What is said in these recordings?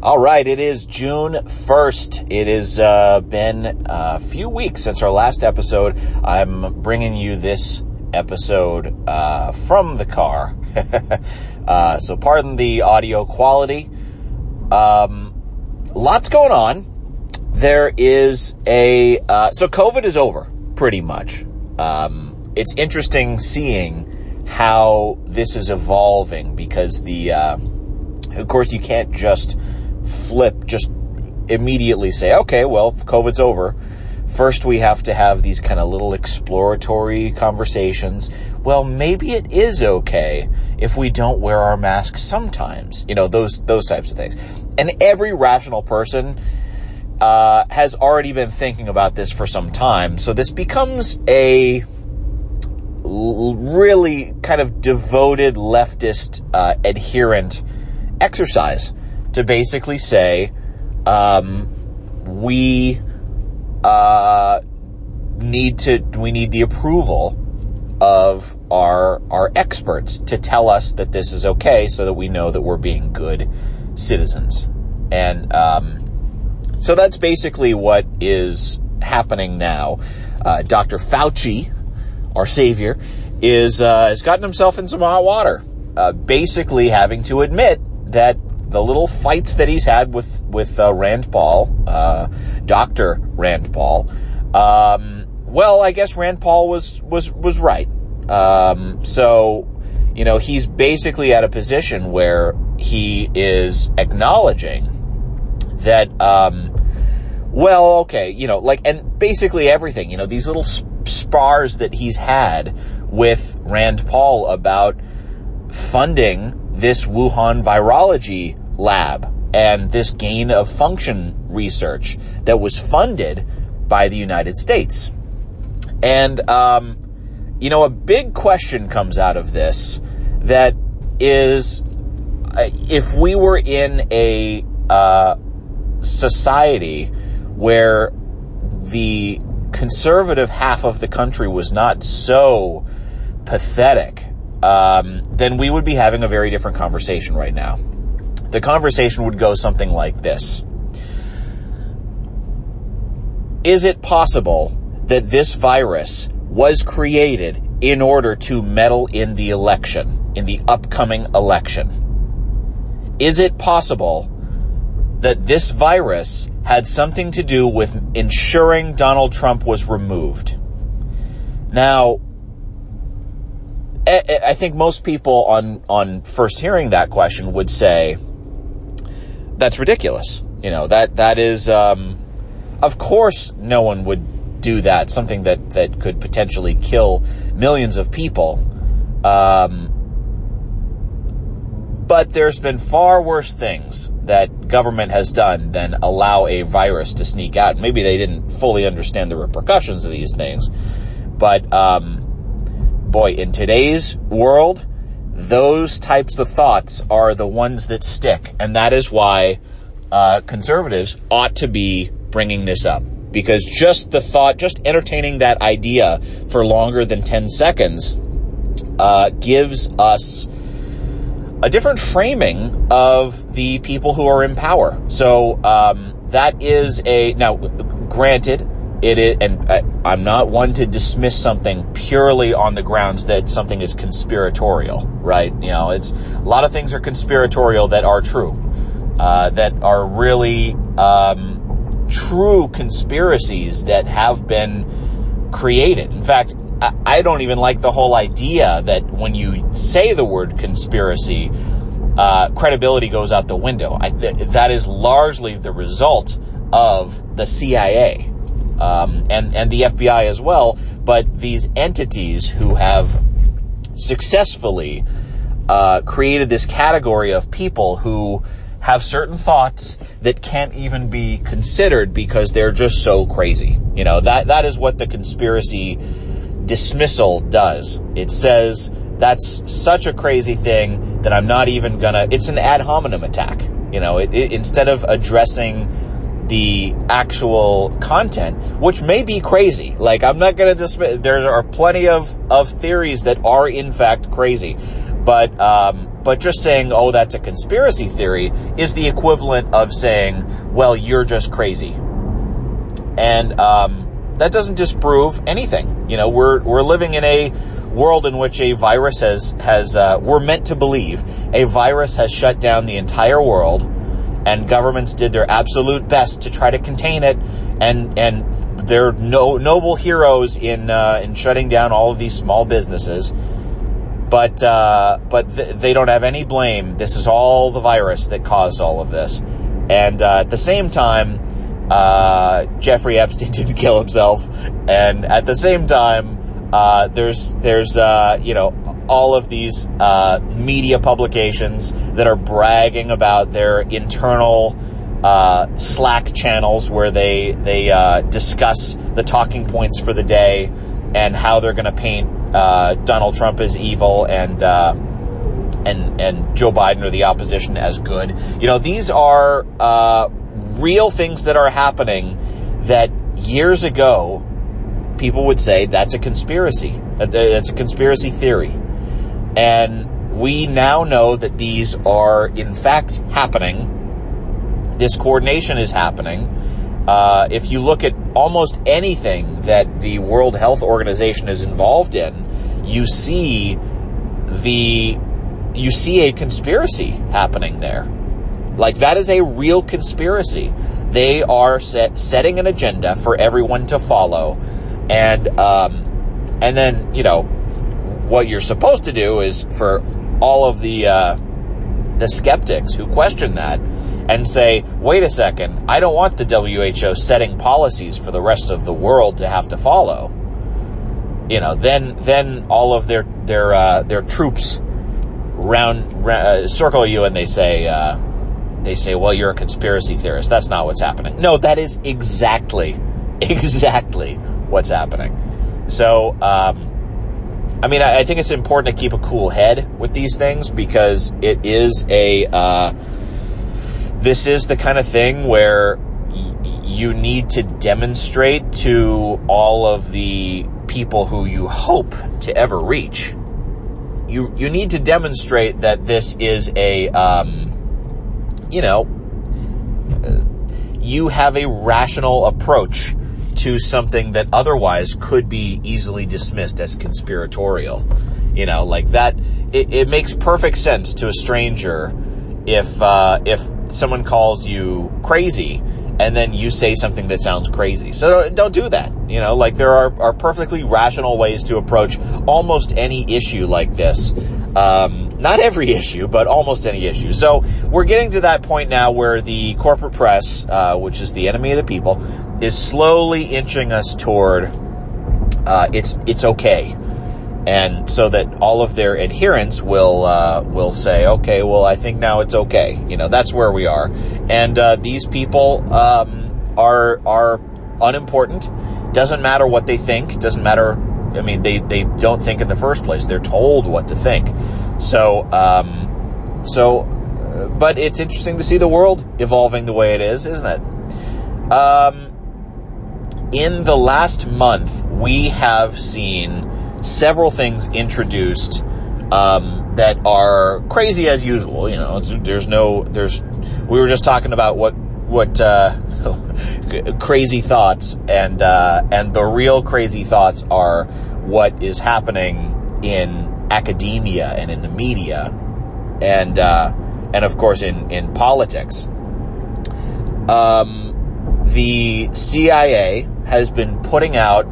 All right, it is June 1st. It has uh, been a few weeks since our last episode. I'm bringing you this episode uh, from the car. uh, so pardon the audio quality. Um, lots going on. There is a, uh, so COVID is over, pretty much. Um, it's interesting seeing how this is evolving because the, uh, of course you can't just flip, just immediately say, okay, well, COVID's over. First, we have to have these kind of little exploratory conversations. Well, maybe it is okay if we don't wear our masks sometimes. You know, those, those types of things. And every rational person, uh, has already been thinking about this for some time. So this becomes a really kind of devoted leftist, uh, adherent exercise to basically say, um, we uh, need to we need the approval of our our experts to tell us that this is okay, so that we know that we're being good citizens, and um, so that's basically what is happening now. Uh, Dr. Fauci, our savior, is uh, has gotten himself in some hot water, uh, basically having to admit that the little fights that he's had with with uh, Rand Paul, uh, Doctor Rand Paul. Um, well, I guess Rand Paul was was was right. Um, so, you know, he's basically at a position where he is acknowledging that. Um, well, okay, you know, like, and basically everything, you know, these little spars that he's had with Rand Paul about funding this Wuhan virology lab and this gain of function research that was funded by the United States. And, um, you know, a big question comes out of this that is uh, if we were in a uh, society where the conservative half of the country was not so pathetic um, then we would be having a very different conversation right now. The conversation would go something like this. Is it possible that this virus was created in order to meddle in the election, in the upcoming election? Is it possible that this virus had something to do with ensuring Donald Trump was removed? Now, I think most people on on first hearing that question would say that's ridiculous. You know that that is, um, of course, no one would do that. Something that that could potentially kill millions of people. Um, but there's been far worse things that government has done than allow a virus to sneak out. Maybe they didn't fully understand the repercussions of these things, but um, boy, in today's world, those types of thoughts are the ones that stick. And that is why uh, conservatives ought to be bringing this up. Because just the thought, just entertaining that idea for longer than 10 seconds uh, gives us a different framing of the people who are in power. So um, that is a, now, granted, it is, and I, am not one to dismiss something purely on the grounds that something is conspiratorial, right? You know, it's a lot of things are conspiratorial that are true, uh, that are really um, true conspiracies that have been created. In fact, I, I don't even like the whole idea that when you say the word conspiracy, uh, credibility goes out the window. I, th- that is largely the result of the CIA um, and and the FBI as well. But these entities who have successfully uh, created this category of people who have certain thoughts that can't even be considered because they're just so crazy. You know that that is what the conspiracy dismissal does. It says that's such a crazy thing that I'm not even gonna. It's an ad hominem attack. You know, it, it, instead of addressing the actual content, which may be crazy. Like, I'm not going to dismiss, there are plenty of, of theories that are in fact crazy. But, um, but just saying, oh, that's a conspiracy theory is the equivalent of saying, well, you're just crazy. And, um, that doesn't disprove anything. You know, we're, we're living in a world in which a virus has, has, uh, we're meant to believe a virus has shut down the entire world and governments did their absolute best to try to contain it and, and they're no, noble heroes in, uh, in shutting down all of these small businesses. But, uh, but th- they don't have any blame. This is all the virus that caused all of this. And, uh, at the same time, uh, Jeffrey Epstein didn't kill himself, and at the same time, uh, there's there's uh, you know all of these uh, media publications that are bragging about their internal uh, Slack channels where they they uh, discuss the talking points for the day and how they're going to paint Donald Trump as evil and and and Joe Biden or the opposition as good. You know, these are real things that are happening that years ago people would say that's a conspiracy. That's a conspiracy theory. And we now know that these are in fact happening. This coordination is happening. Uh, if you look at almost anything that the World Health Organization is involved in, you see the you see a conspiracy happening there. Like that is a real conspiracy. They are set, setting an agenda for everyone to follow, and um, and then you know what you're supposed to do is for all of the uh, the skeptics who question that and say, wait a second, I don't want the WHO setting policies for the rest of the world to have to follow. You know, then then all of their their uh, their troops round, uh, circle you and they say. Uh, they say, well, you're a conspiracy theorist. That's not what's happening. No, that is exactly, exactly what's happening. So, um, I mean, I, I, think it's important to keep a cool head with these things because it is a, uh, this is the kind of thing where y- you need to demonstrate to all of the people who you hope to ever reach. You, you need to demonstrate that this is a, um, you know, you have a rational approach to something that otherwise could be easily dismissed as conspiratorial. You know, like that, it, it makes perfect sense to a stranger if, uh, if someone calls you crazy and then you say something that sounds crazy. So don't do that. You know, like there are, are perfectly rational ways to approach almost any issue like this. Um, not every issue, but almost any issue. So we're getting to that point now where the corporate press, uh, which is the enemy of the people, is slowly inching us toward uh, it's it's okay, and so that all of their adherents will uh, will say, okay, well, I think now it's okay. You know, that's where we are, and uh, these people um, are are unimportant. Doesn't matter what they think. Doesn't matter. I mean, they they don't think in the first place. They're told what to think. So, um, so, uh, but it's interesting to see the world evolving the way it is, isn't it? Um, in the last month, we have seen several things introduced um, that are crazy as usual. You know, there's no, there's. We were just talking about what what uh, crazy thoughts, and uh, and the real crazy thoughts are what is happening in academia and in the media, and uh, and of course in in politics. Um, the CIA has been putting out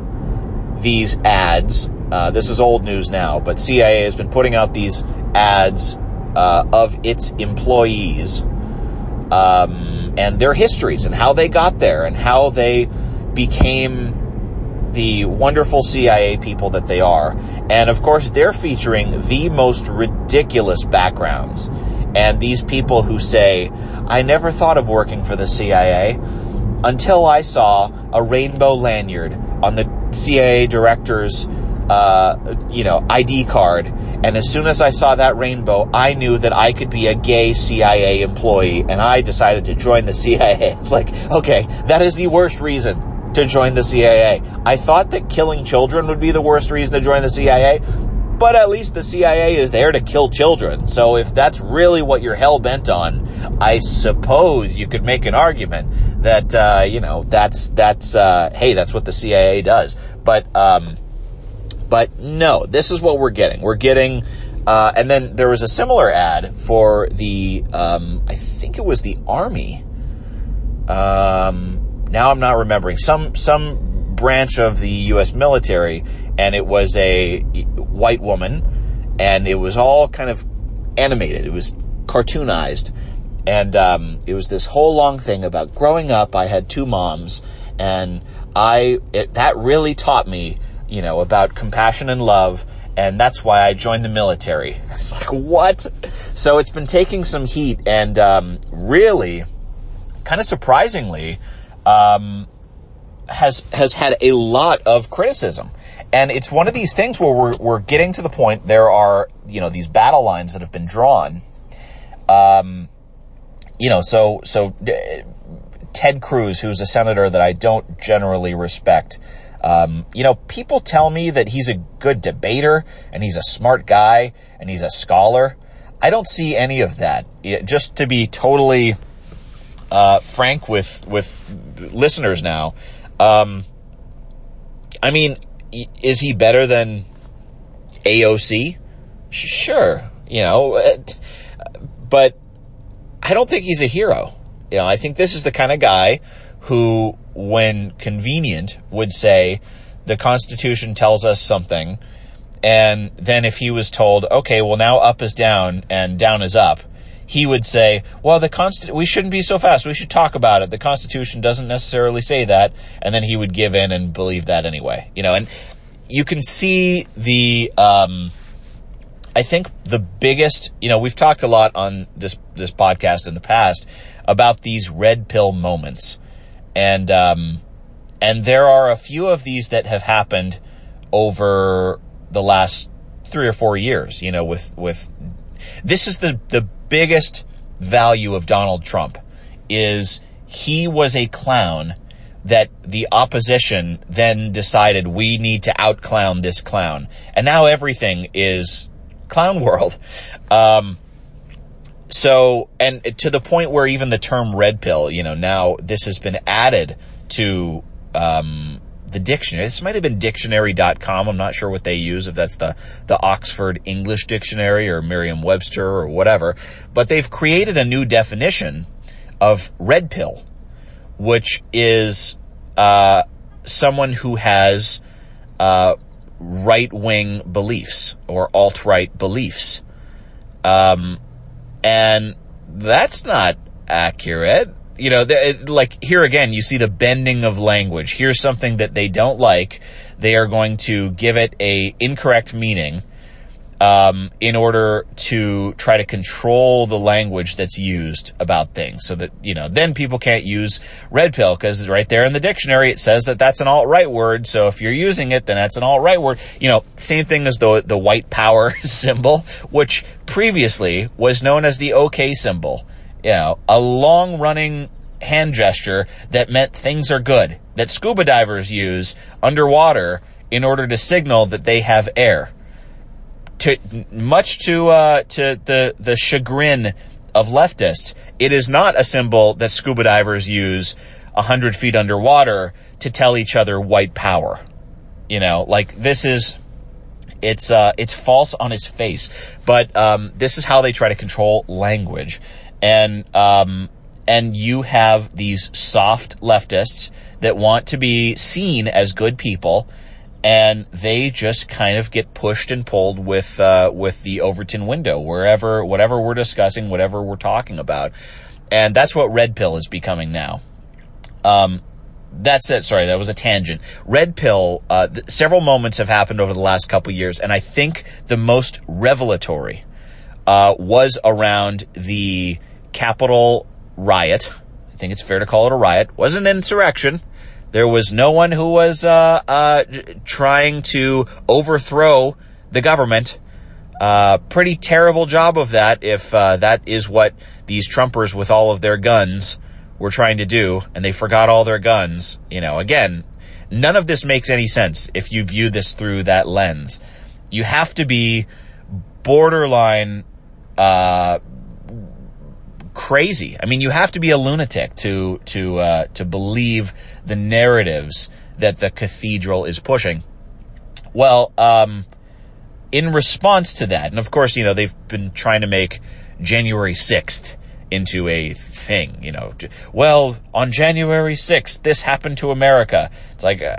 these ads. Uh, this is old news now, but CIA has been putting out these ads uh, of its employees um, and their histories and how they got there and how they became the wonderful CIA people that they are. And of course, they're featuring the most ridiculous backgrounds. And these people who say, I never thought of working for the CIA until I saw a rainbow lanyard on the CIA director's, uh, you know, ID card. And as soon as I saw that rainbow, I knew that I could be a gay CIA employee and I decided to join the CIA. It's like, okay, that is the worst reason to join the CIA. I thought that killing children would be the worst reason to join the CIA. But at least the CIA is there to kill children. So if that's really what you're hell bent on, I suppose you could make an argument that, uh, you know, that's, that's, uh, hey, that's what the CIA does. But, um, but no, this is what we're getting. We're getting, uh, and then there was a similar ad for the, um, I think it was the Army. Um, now I'm not remembering some some branch of the U.S. military, and it was a white woman, and it was all kind of animated. It was cartoonized, and um, it was this whole long thing about growing up. I had two moms, and I it, that really taught me, you know, about compassion and love. And that's why I joined the military. It's like, what? So it's been taking some heat and, um, really, kind of surprisingly, um, has has had a lot of criticism. And it's one of these things where we're, we're getting to the point, there are, you know, these battle lines that have been drawn. Um, you know, so, so Ted Cruz, who's a senator that I don't generally respect, um, you know, people tell me that he's a good debater and he's a smart guy and he's a scholar. I don't see any of that. Just to be totally uh, frank with with listeners now. Um, I mean, is he better than AOC? Sure, you know, but I don't think he's a hero. You know, I think this is the kind of guy who, when convenient, would say, the Constitution tells us something, and then if he was told, okay, well now up is down and down is up, he would say, well, the const- we shouldn't be so fast. We should talk about it. The Constitution doesn't necessarily say that. And then he would give in and believe that anyway, you know, and you can see the, um, I think the biggest, you know, we've talked a lot on this, this podcast in the past about these red pill moments. And, um, and there are a few of these that have happened over the last three or four years, you know, with, with, this is the, the biggest value of Donald Trump is he was a clown that the opposition then decided we need to out clown this clown. And now everything is clown world. Um, so, and to the point where even the term red pill, you know, now this has been added to, um, the dictionary. This might have been dictionary.com. I'm not sure what they use, if that's the, the Oxford English Dictionary or Merriam-Webster or whatever. But they've created a new definition of red pill, which is, uh, someone who has, uh, right-wing beliefs or alt-right beliefs. Um, and that's not accurate you know, like here again, you see the bending of language. Here's something that they don't like. They are going to give it a incorrect meaning, um, in order to try to control the language that's used about things so that, you know, then people can't use red pill because right there in the dictionary it says that that's an alt-right word. So if you're using it, then that's an alt-right word. You know, same thing as the, the white power symbol, which previously was known as the OK symbol you know, a long running hand gesture that meant things are good, that scuba divers use underwater in order to signal that they have air. To, much to, uh, to the, the chagrin of leftists, it is not a symbol that scuba divers use a hundred feet underwater to tell each other white power. You know, like this is, it's, uh, it's false on its face, but, um, this is how they try to control language and um, and you have these soft leftists that want to be seen as good people, and they just kind of get pushed and pulled with uh, with the Overton window wherever whatever we're discussing, whatever we're talking about, and that's what red pill is becoming now. Um, that's it. Sorry, that was a tangent. Red pill. Uh, th- several moments have happened over the last couple years, and I think the most revelatory uh, was around the Capitol riot. I think it's fair to call it a riot. Wasn't an insurrection. There was no one who was uh, uh, trying to overthrow the government. Uh, pretty terrible job of that if uh, that is what these Trumpers with all of their guns were trying to do, and they forgot all their guns. You know, again, none of this makes any sense if you view this through that lens. you have to be borderline, uh, crazy. I mean, you have to be a lunatic to, to, uh, to believe the narratives that the cathedral is pushing. Well, um, in response to that, and of course, you know, they've been trying to make January 6th into a thing, you know. Well, on January 6th, this happened to America. It's like, uh,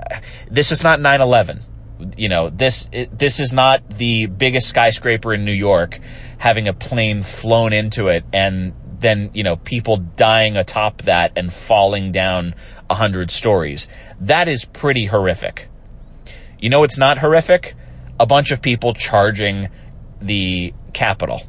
this is not 9-11. You know, this, it, this is not the biggest skyscraper in New York having a plane flown into it and then, you know, people dying atop that and falling down a hundred stories. That is pretty horrific. You know, it's not horrific. A bunch of people charging the Capitol.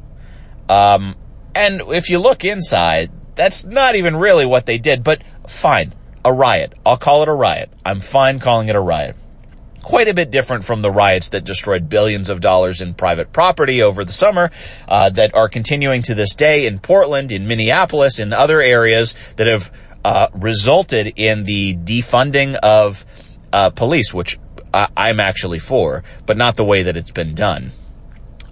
Um, and if you look inside, that's not even really what they did, but fine. A riot. I'll call it a riot. I'm fine calling it a riot. Quite a bit different from the riots that destroyed billions of dollars in private property over the summer, uh, that are continuing to this day in Portland, in Minneapolis, in other areas that have uh, resulted in the defunding of uh, police, which I'm actually for, but not the way that it's been done.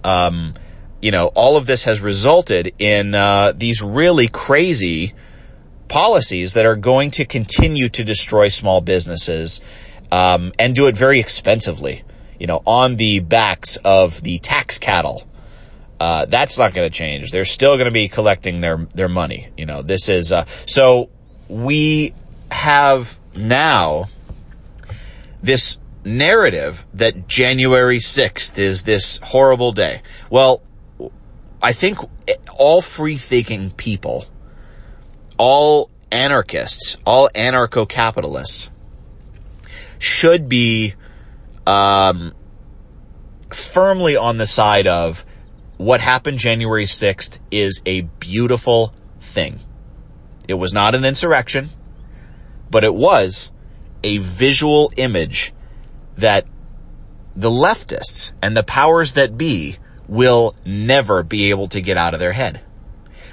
Um, you know, all of this has resulted in uh, these really crazy policies that are going to continue to destroy small businesses um, and do it very expensively. You know, on the backs of the tax cattle. Uh, that's not going to change. They're still going to be collecting their their money. You know, this is uh, so we have now this narrative that January 6th is this horrible day. Well, I think all free thinking people, all anarchists, all anarcho capitalists should be um, firmly on the side of what happened January 6th is a beautiful thing. It was not an insurrection, but it was a visual image that the leftists and the powers that be will never be able to get out of their head.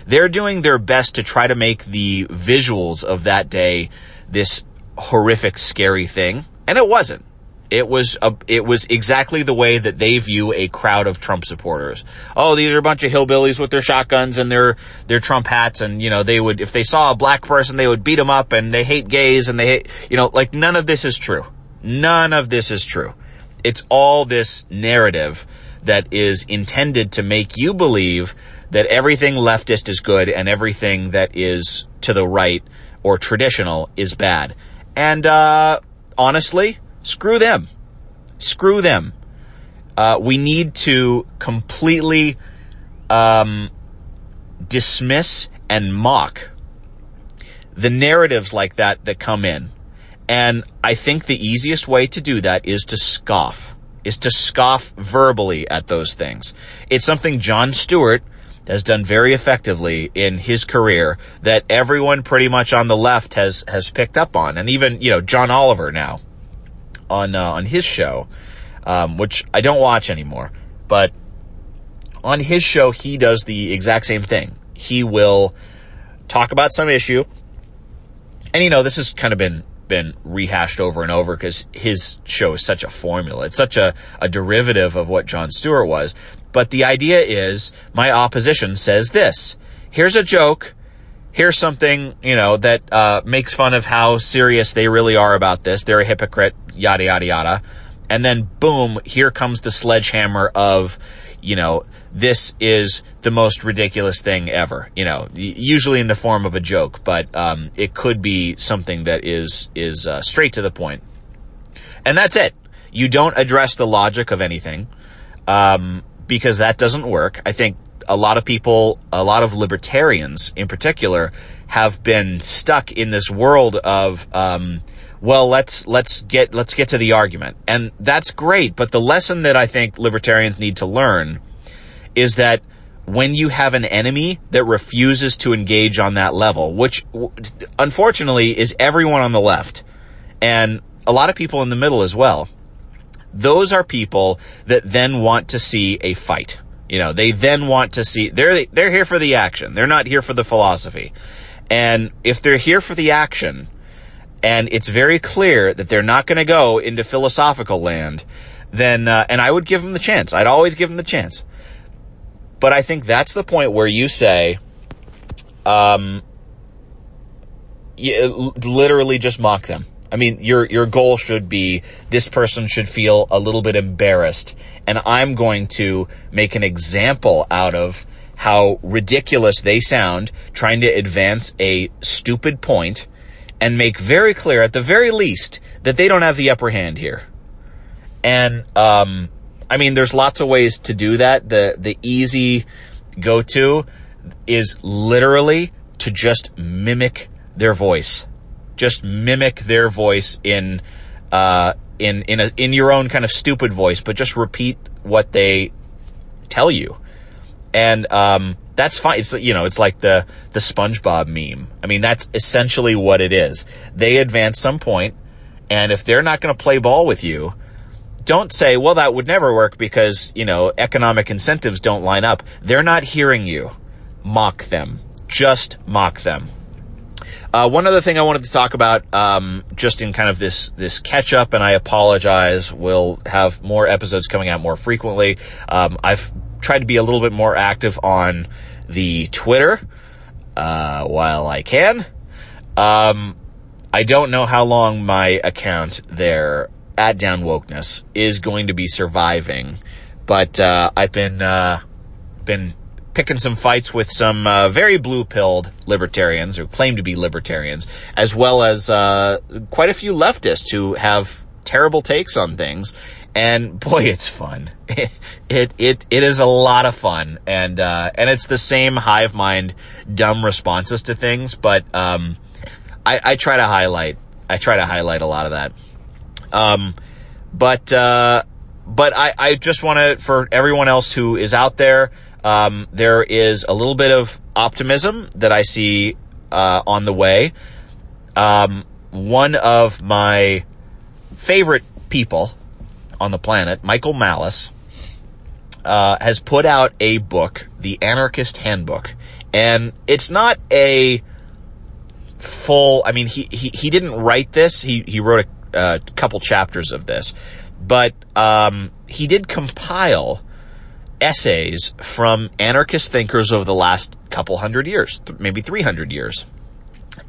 They're doing their best to try to make the visuals of that day this horrific, scary thing. And it wasn't. It was a, it was exactly the way that they view a crowd of Trump supporters. Oh, these are a bunch of hillbillies with their shotguns and their their Trump hats, and you know they would if they saw a black person they would beat them up, and they hate gays, and they hate you know like none of this is true. None of this is true. It's all this narrative that is intended to make you believe that everything leftist is good and everything that is to the right or traditional is bad. And uh, honestly, screw them. Screw them. Uh, we need to completely um, dismiss and mock the narratives like that that come in. And I think the easiest way to do that is to scoff, is to scoff verbally at those things. It's something Jon Stewart has done very effectively in his career that everyone pretty much on the left has, has picked up on. And even, you know, John Oliver now on, uh, on his show, um, which I don't watch anymore, but on his show, he does the exact same thing. He will talk about some issue. And you know, this has kind of been been rehashed over and over because his show is such a formula. It's such a, a derivative of what Jon Stewart was. But the idea is my opposition says this. Here's a joke. Here's something, you know, that, uh, makes fun of how serious they really are about this. They're a hypocrite, yada, yada, yada. And then boom, here comes the sledgehammer of, you know, this is the most ridiculous thing ever. You know, usually in the form of a joke, but um, it could be something that is is uh, straight to the point. And that's it. You don't address the logic of anything um, because that doesn't work. I think a lot of people, a lot of libertarians in particular, have been stuck in this world of. Um, well, let's, let's get, let's get to the argument. And that's great. But the lesson that I think libertarians need to learn is that when you have an enemy that refuses to engage on that level, which unfortunately is everyone on the left and a lot of people in the middle as well, those are people that then want to see a fight. You know, they then want to see, they're, they're here for the action. They're not here for the philosophy. And if they're here for the action, and it's very clear that they're not going to go into philosophical land, then, uh, and I would give them the chance. I'd always give them the chance. But I think that's the point where you say, um, you, literally just mock them. I mean, your your goal should be this person should feel a little bit embarrassed, and I'm going to make an example out of how ridiculous they sound trying to advance a stupid point and make very clear at the very least that they don't have the upper hand here. And um, I mean, there's lots of ways to do that. The the easy go to is literally to just mimic their voice. Just mimic their voice in uh, in in a, in your own kind of stupid voice, but just repeat what they tell you. And um, that's fine. It's you know, it's like the the SpongeBob meme. I mean, that's essentially what it is. They advance some point, and if they're not going to play ball with you, don't say, "Well, that would never work because you know economic incentives don't line up." They're not hearing you. Mock them. Just mock them. Uh, one other thing I wanted to talk about, um, just in kind of this this catch up, and I apologize. We'll have more episodes coming out more frequently. Um, I've tried to be a little bit more active on the Twitter uh, while I can. Um, I don't know how long my account there at Down Wokeness is going to be surviving, but uh, I've been uh, been picking some fights with some uh, very blue-pilled libertarians who claim to be libertarians, as well as uh, quite a few leftists who have terrible takes on things. And boy, it's fun. It it it is a lot of fun, and uh, and it's the same hive mind, dumb responses to things. But um, I, I try to highlight I try to highlight a lot of that. Um, but uh, but I I just want to for everyone else who is out there um, there is a little bit of optimism that I see uh, on the way. Um, one of my favorite people on the planet, Michael Malice, uh, has put out a book, The Anarchist Handbook, and it's not a full. I mean, he he, he didn't write this. He he wrote a, a couple chapters of this, but um, he did compile essays from anarchist thinkers over the last couple hundred years, th- maybe 300 years.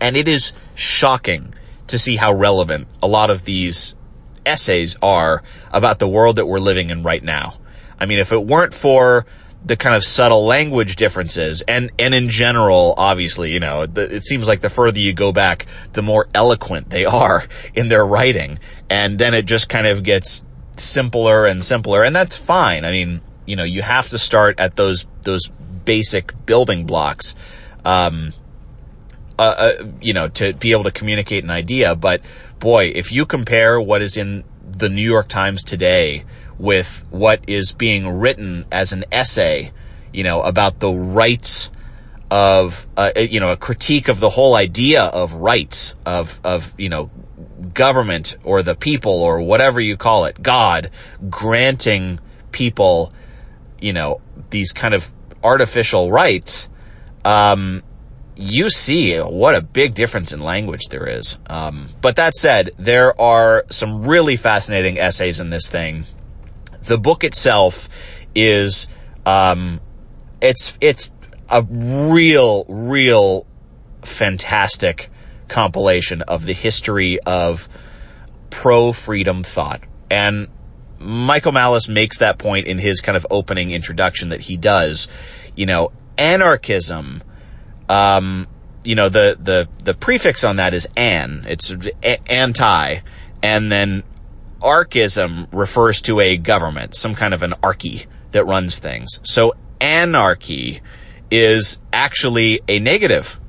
And it is shocking to see how relevant a lot of these essays are about the world that we're living in right now. I mean, if it weren't for the kind of subtle language differences and, and in general, obviously, you know, the, it seems like the further you go back, the more eloquent they are in their writing. And then it just kind of gets simpler and simpler. And that's fine. I mean, you know, you have to start at those, those basic building blocks, um, uh, uh, you know, to be able to communicate an idea. But boy, if you compare what is in the New York Times today with what is being written as an essay, you know, about the rights of, uh, you know, a critique of the whole idea of rights of, of, you know, government or the people or whatever you call it, God granting people you know, these kind of artificial rights, um, you see what a big difference in language there is. Um, but that said, there are some really fascinating essays in this thing. The book itself is, um, it's, it's a real, real fantastic compilation of the history of pro freedom thought. And Michael Malice makes that point in his kind of opening introduction that he does. You know, anarchism, um, you know, the, the, the prefix on that is an, it's anti, and then archism refers to a government, some kind of an archy that runs things. So anarchy is actually a negative.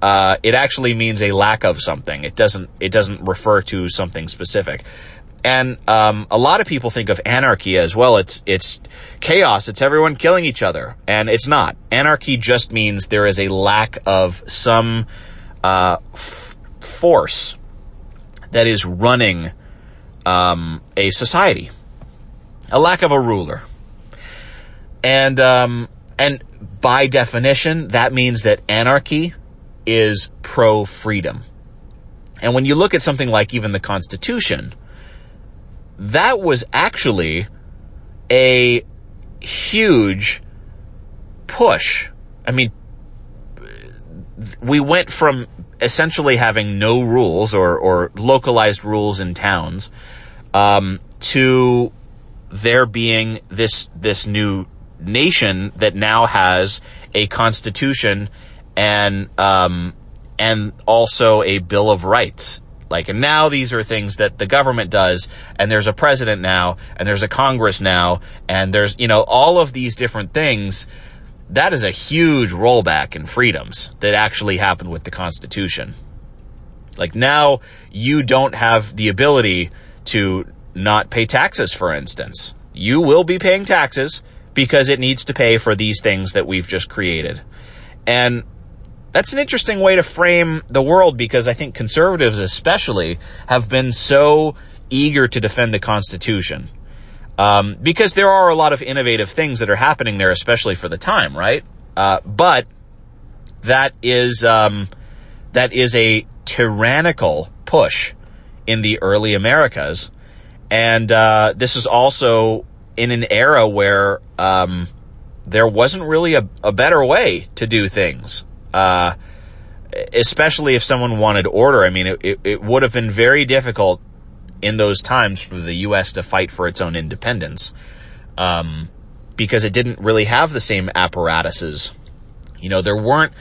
Uh, it actually means a lack of something. It doesn't, it doesn't refer to something specific. And um, a lot of people think of anarchy as well. It's it's chaos. It's everyone killing each other, and it's not. Anarchy just means there is a lack of some uh, f- force that is running um, a society, a lack of a ruler, and um, and by definition, that means that anarchy is pro freedom. And when you look at something like even the Constitution that was actually a huge push. I mean, we went from essentially having no rules or, or localized rules in towns um, to there being this this new nation that now has a constitution and um, and also a bill of rights. Like, and now these are things that the government does, and there's a president now, and there's a Congress now, and there's, you know, all of these different things. That is a huge rollback in freedoms that actually happened with the Constitution. Like now you don't have the ability to not pay taxes, for instance. You will be paying taxes because it needs to pay for these things that we've just created. And that's an interesting way to frame the world because I think conservatives especially have been so eager to defend the Constitution. Um, because there are a lot of innovative things that are happening there, especially for the time, right? Uh, but that is um, that is a tyrannical push in the early Americas, and uh, this is also in an era where um, there wasn't really a, a, better way to do things. Uh, especially if someone wanted order. I mean, it, it, it would have been very difficult in those times for the U.S. to fight for its own independence, um, because it didn't really have the same apparatuses. You know, there weren't,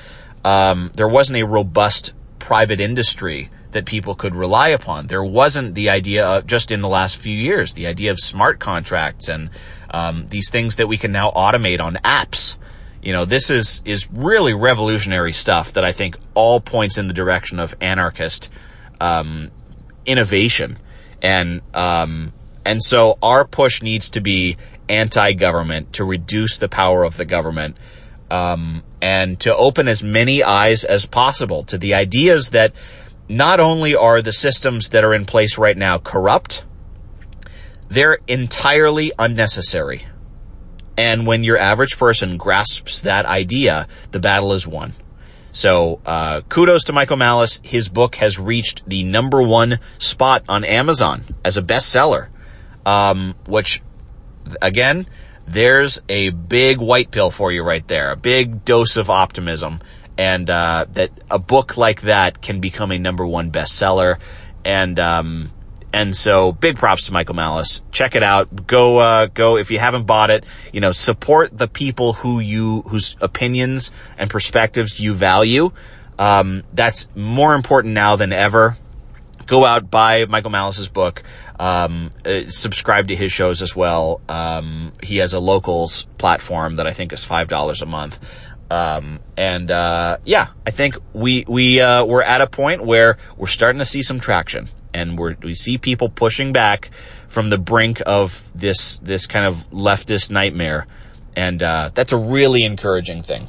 um, there wasn't a robust private industry that people could rely upon. There wasn't the idea of, just in the last few years, the idea of smart contracts and um, these things that we can now automate on apps. You know, this is is really revolutionary stuff that I think all points in the direction of anarchist um, innovation, and um, and so our push needs to be anti-government to reduce the power of the government um, and to open as many eyes as possible to the ideas that not only are the systems that are in place right now corrupt, they're entirely unnecessary. And when your average person grasps that idea, the battle is won. So, uh, kudos to Michael Malice. His book has reached the number one spot on Amazon as a bestseller. Um, which, again, there's a big white pill for you right there, a big dose of optimism, and uh, that a book like that can become a number one bestseller. And um, and so big props to Michael Malice. Check it out. Go uh, go if you haven't bought it. You know, support the people who you whose opinions and perspectives you value. Um, that's more important now than ever. Go out buy Michael Malice's book. Um, uh, subscribe to his shows as well. Um, he has a locals platform that I think is five dollars a month. Um, and uh, yeah, I think we we uh, we're at a point where we're starting to see some traction, and we we see people pushing back from the brink of this this kind of leftist nightmare, and uh, that's a really encouraging thing.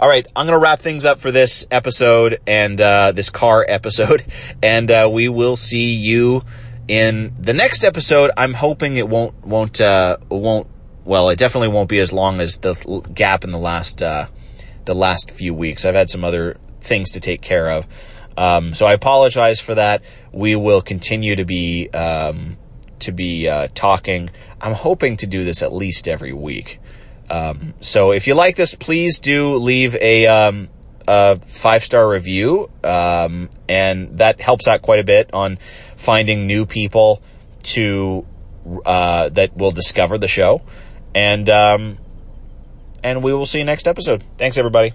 All right, I'm going to wrap things up for this episode and uh, this car episode, and uh, we will see you in the next episode, I'm hoping it won't won't uh, won't well, it definitely won't be as long as the gap in the last uh, the last few weeks. I've had some other things to take care of, um, so I apologize for that. We will continue to be um, to be uh, talking. I'm hoping to do this at least every week. Um, so if you like this, please do leave a um, a five star review, um, and that helps out quite a bit on finding new people to uh, that will discover the show, and um, and we will see you next episode. Thanks, everybody.